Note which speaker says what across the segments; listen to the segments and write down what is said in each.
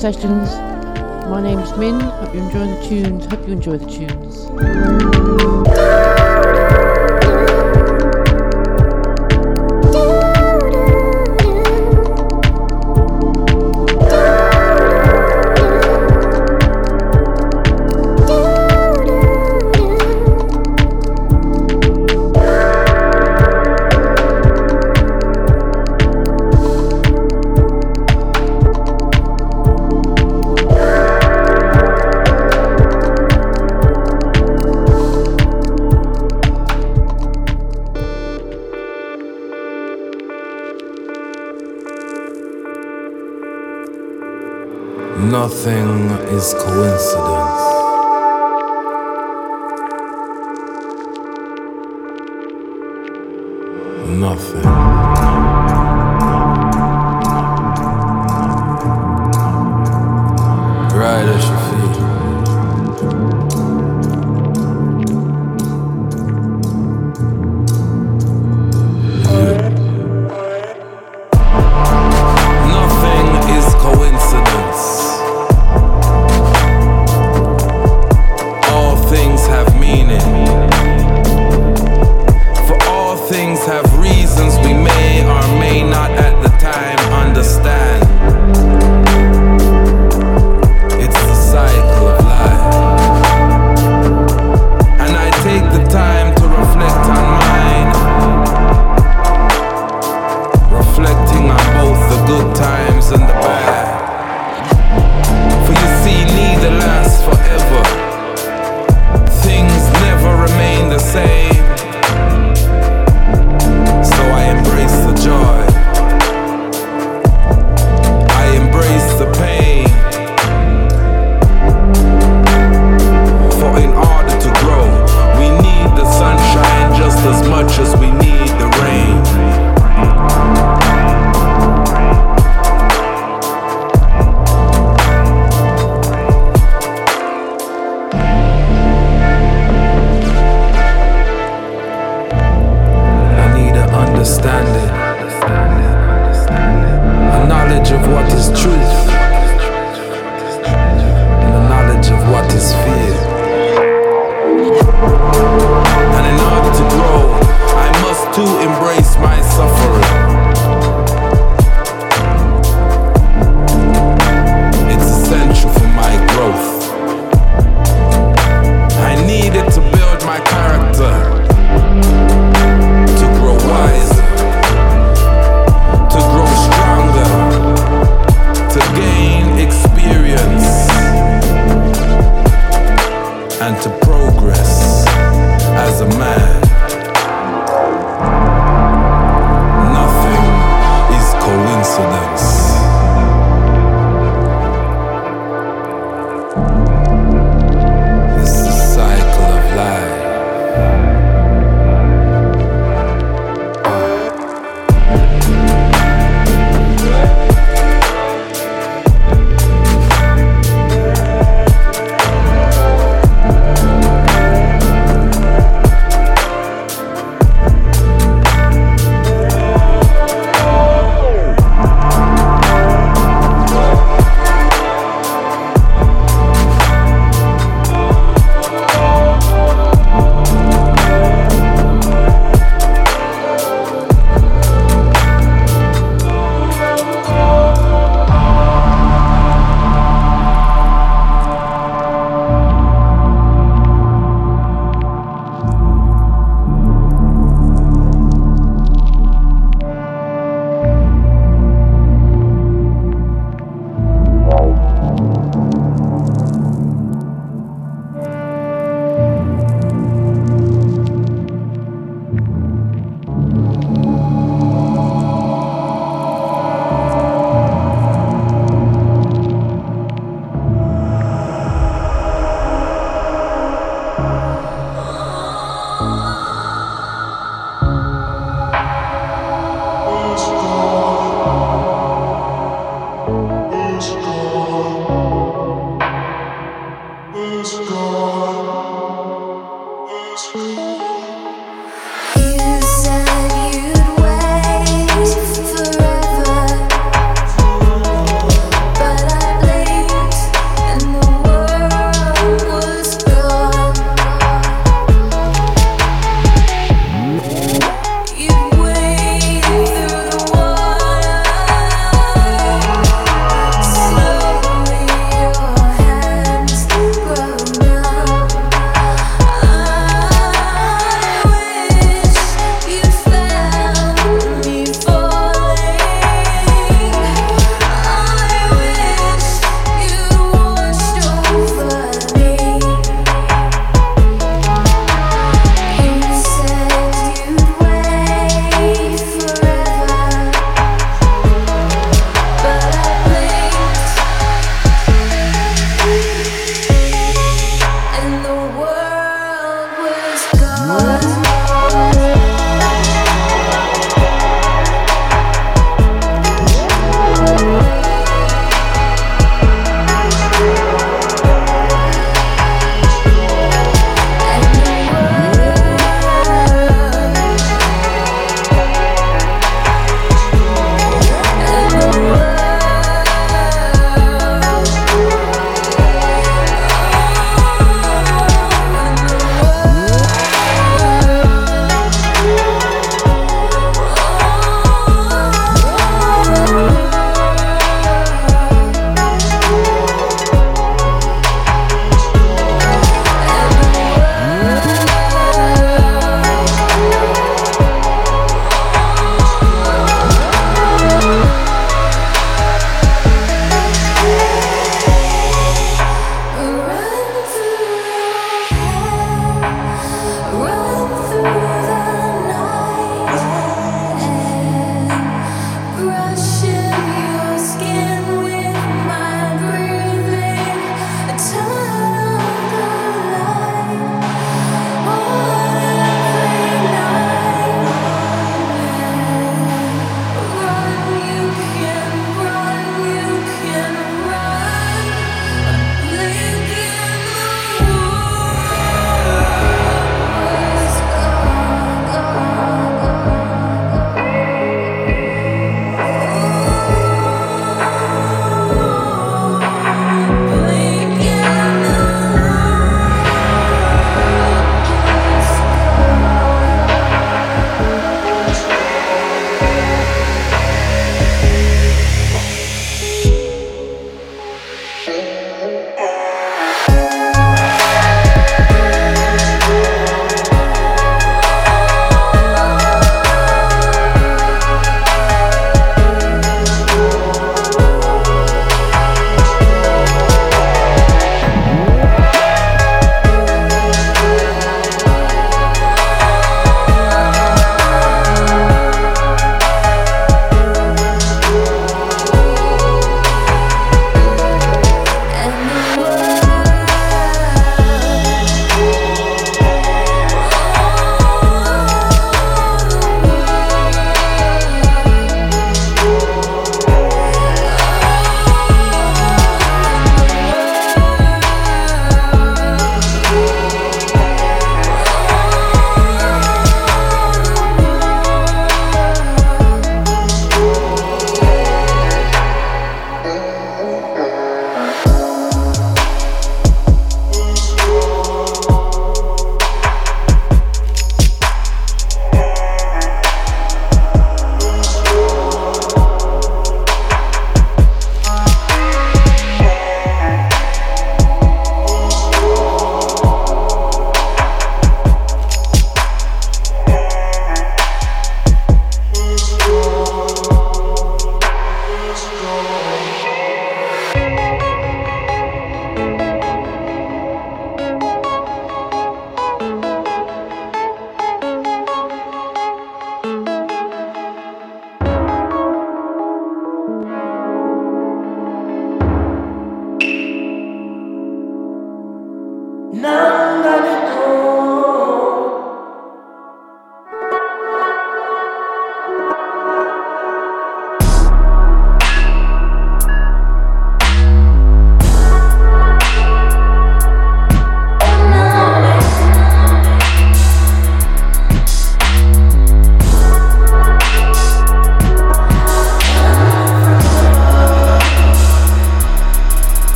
Speaker 1: Sessions. My name's Min. Hope you enjoy the tunes. Hope you enjoy the tunes.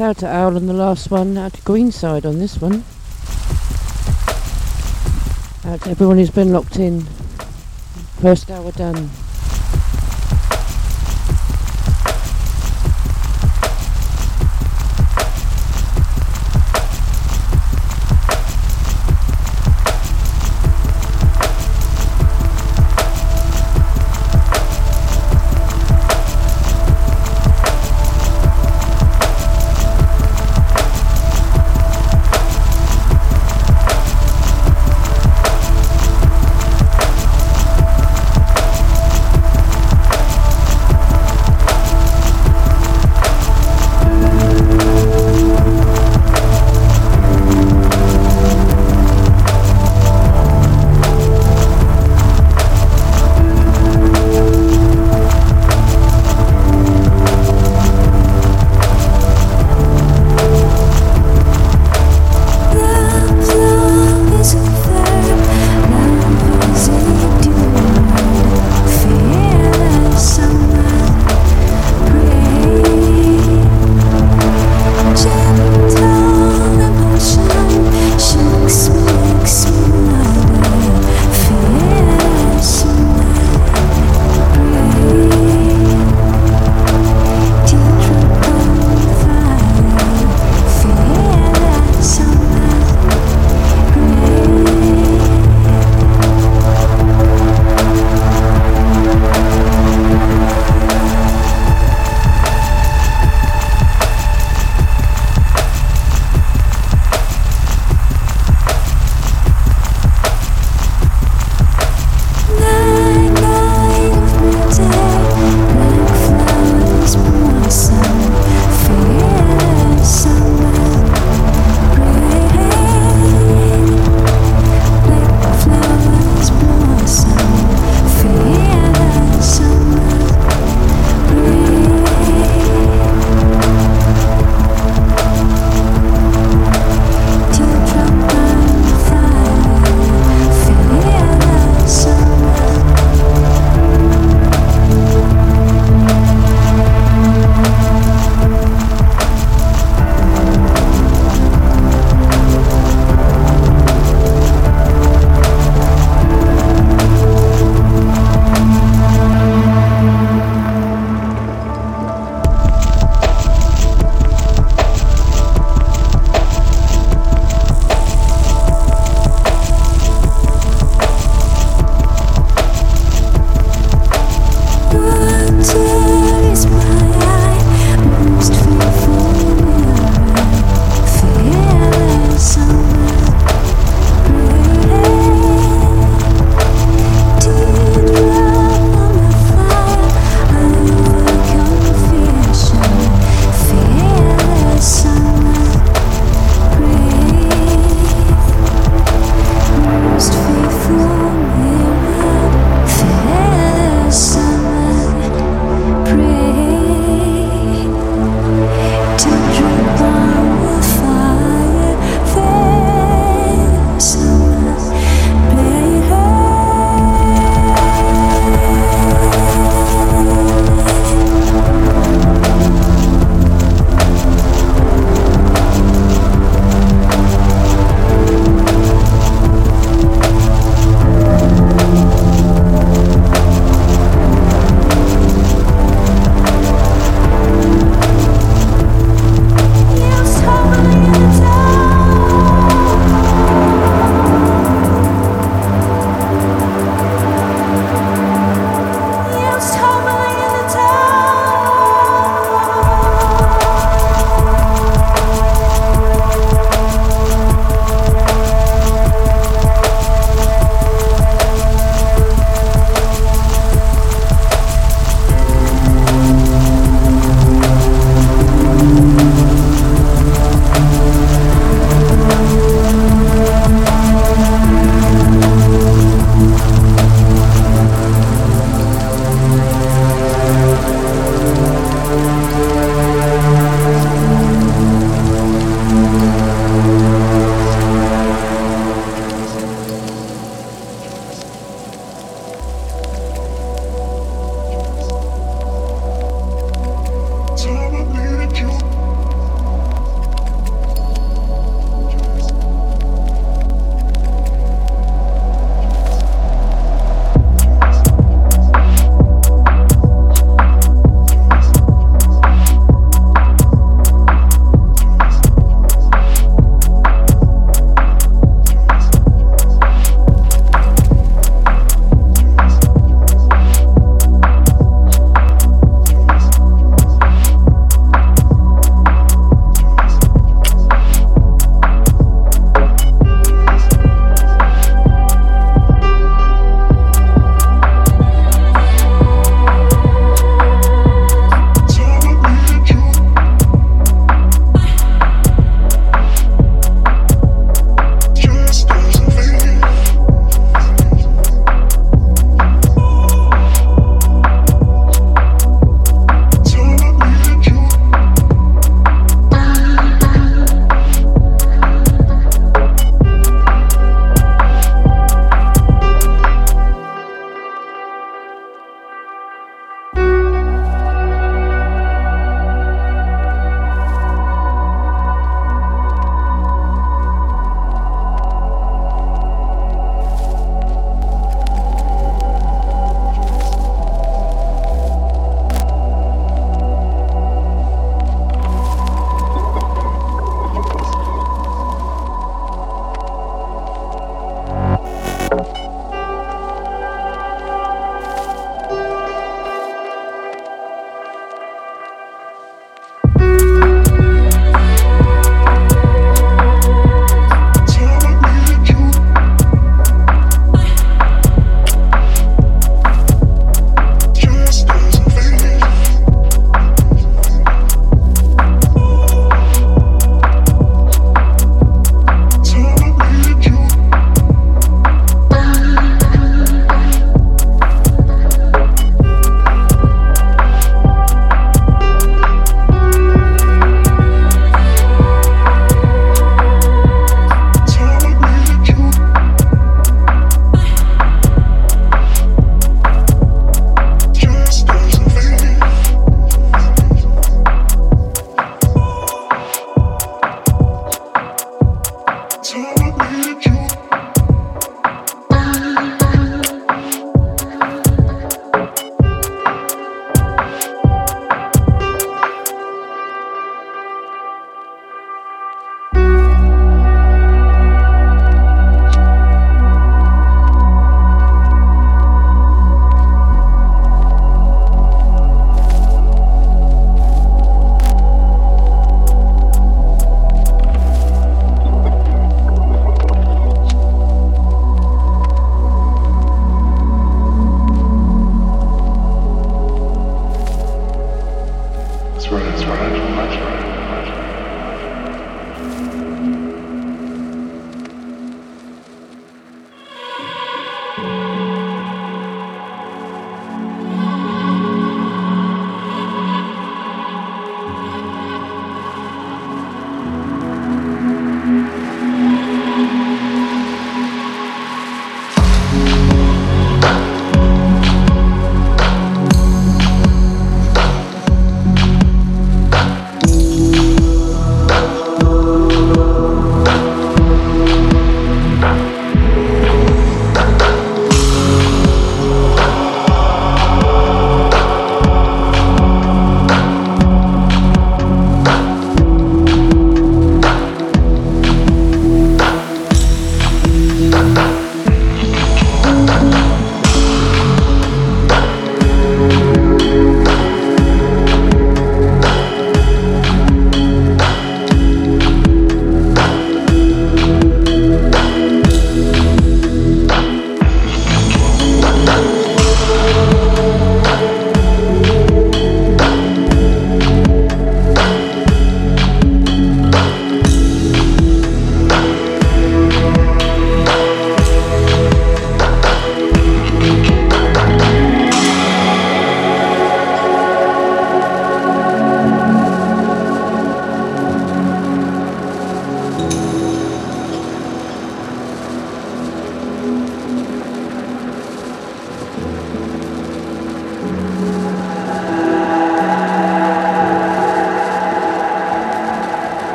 Speaker 2: Out to Owl on the last one, out to Greenside on this one. Out to everyone who's been locked in. First hour done.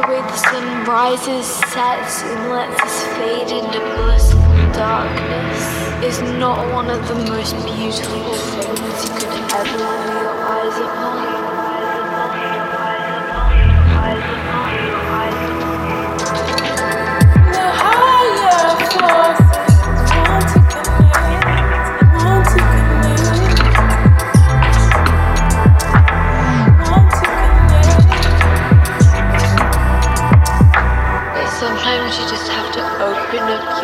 Speaker 3: the way the sun rises, sets, and lets us fade into blissful darkness is not one of the most beautiful things you could ever lay your eyes upon.
Speaker 4: happiness.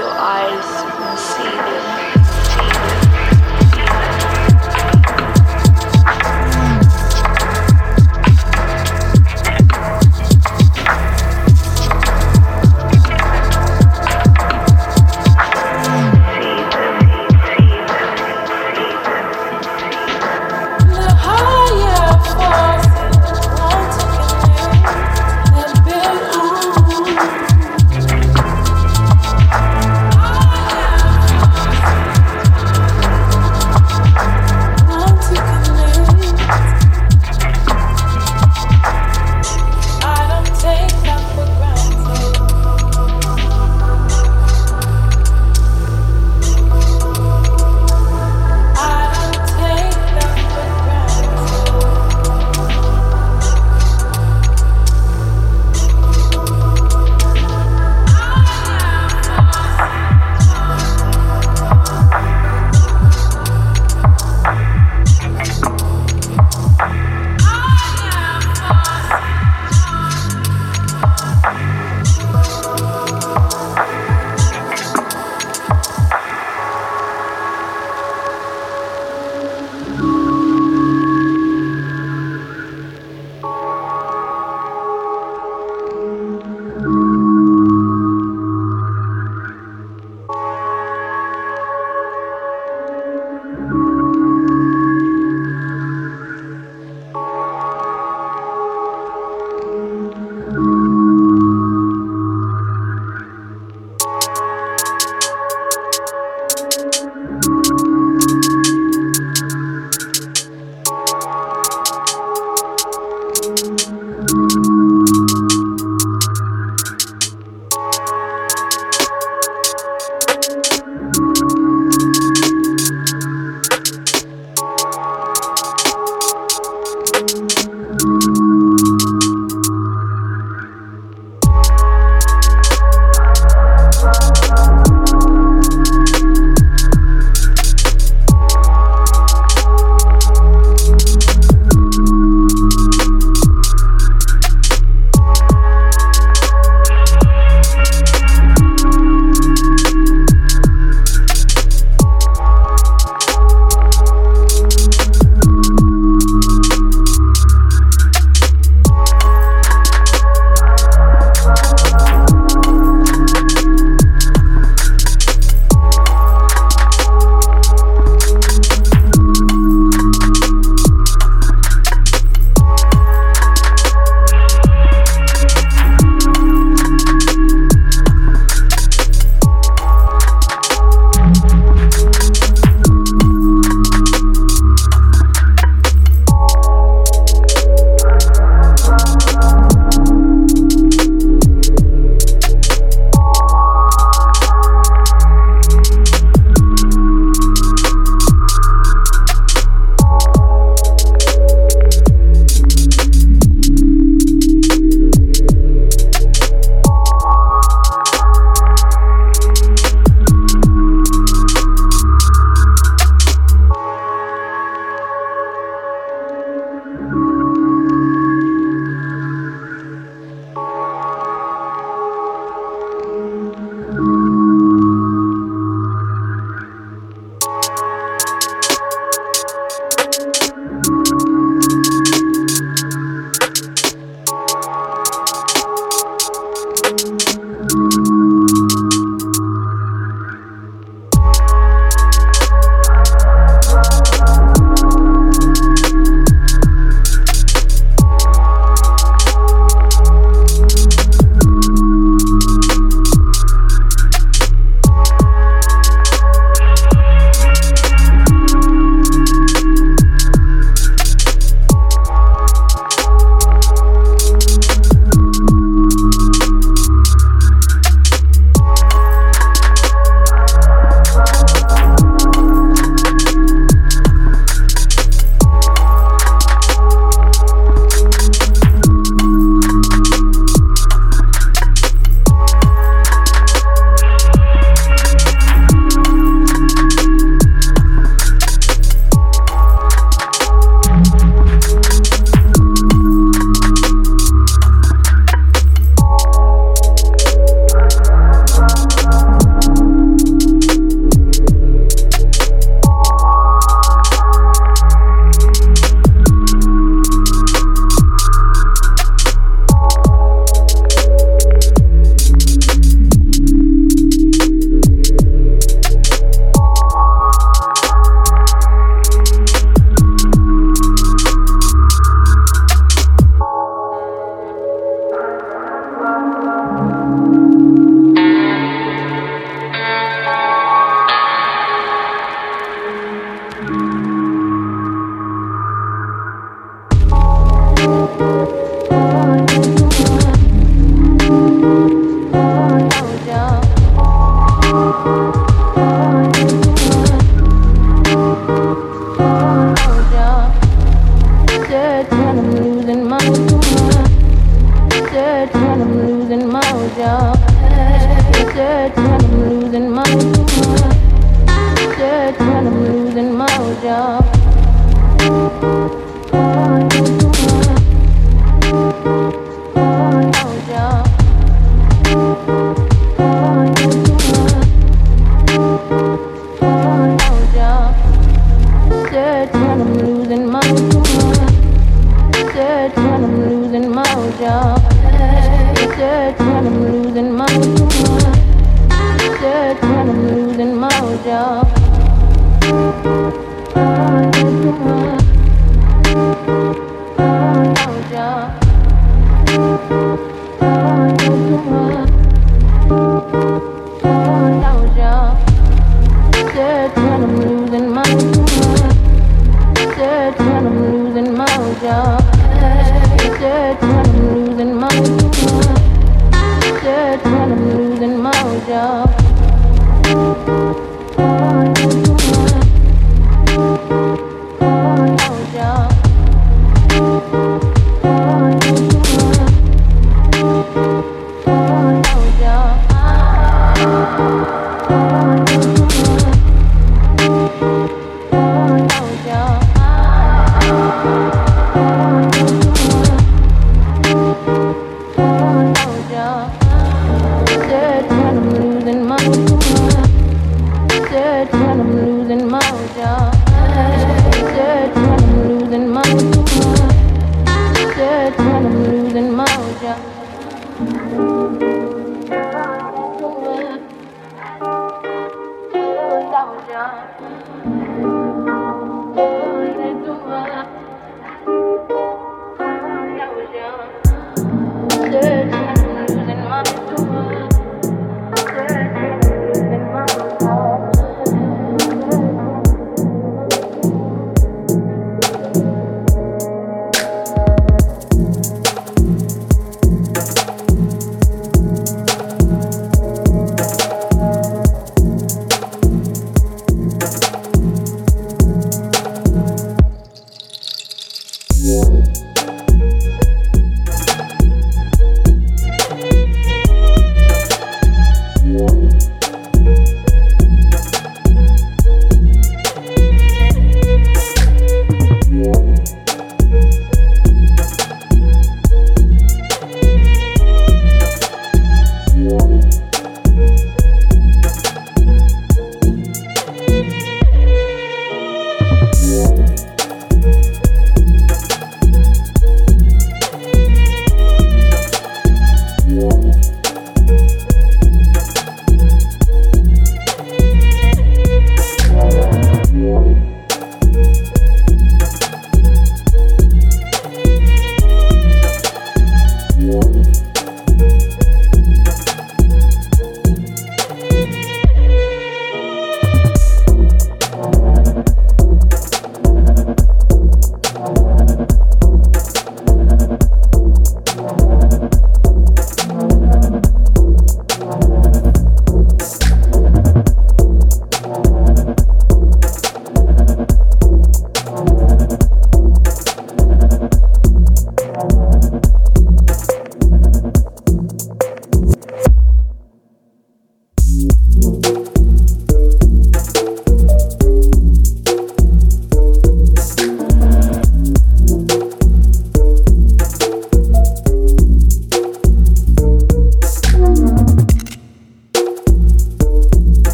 Speaker 4: i'm losing my Mojo.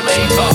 Speaker 4: Jamaica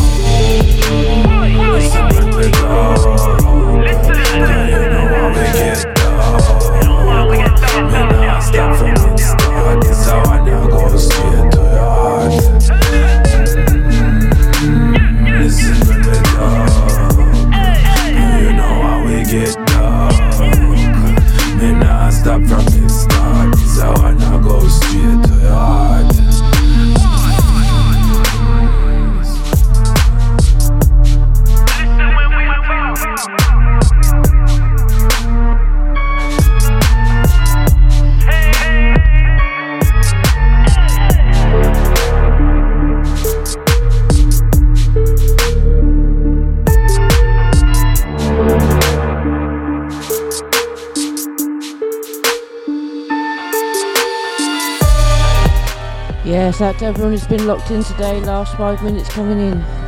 Speaker 1: has been locked in today, last five minutes coming in.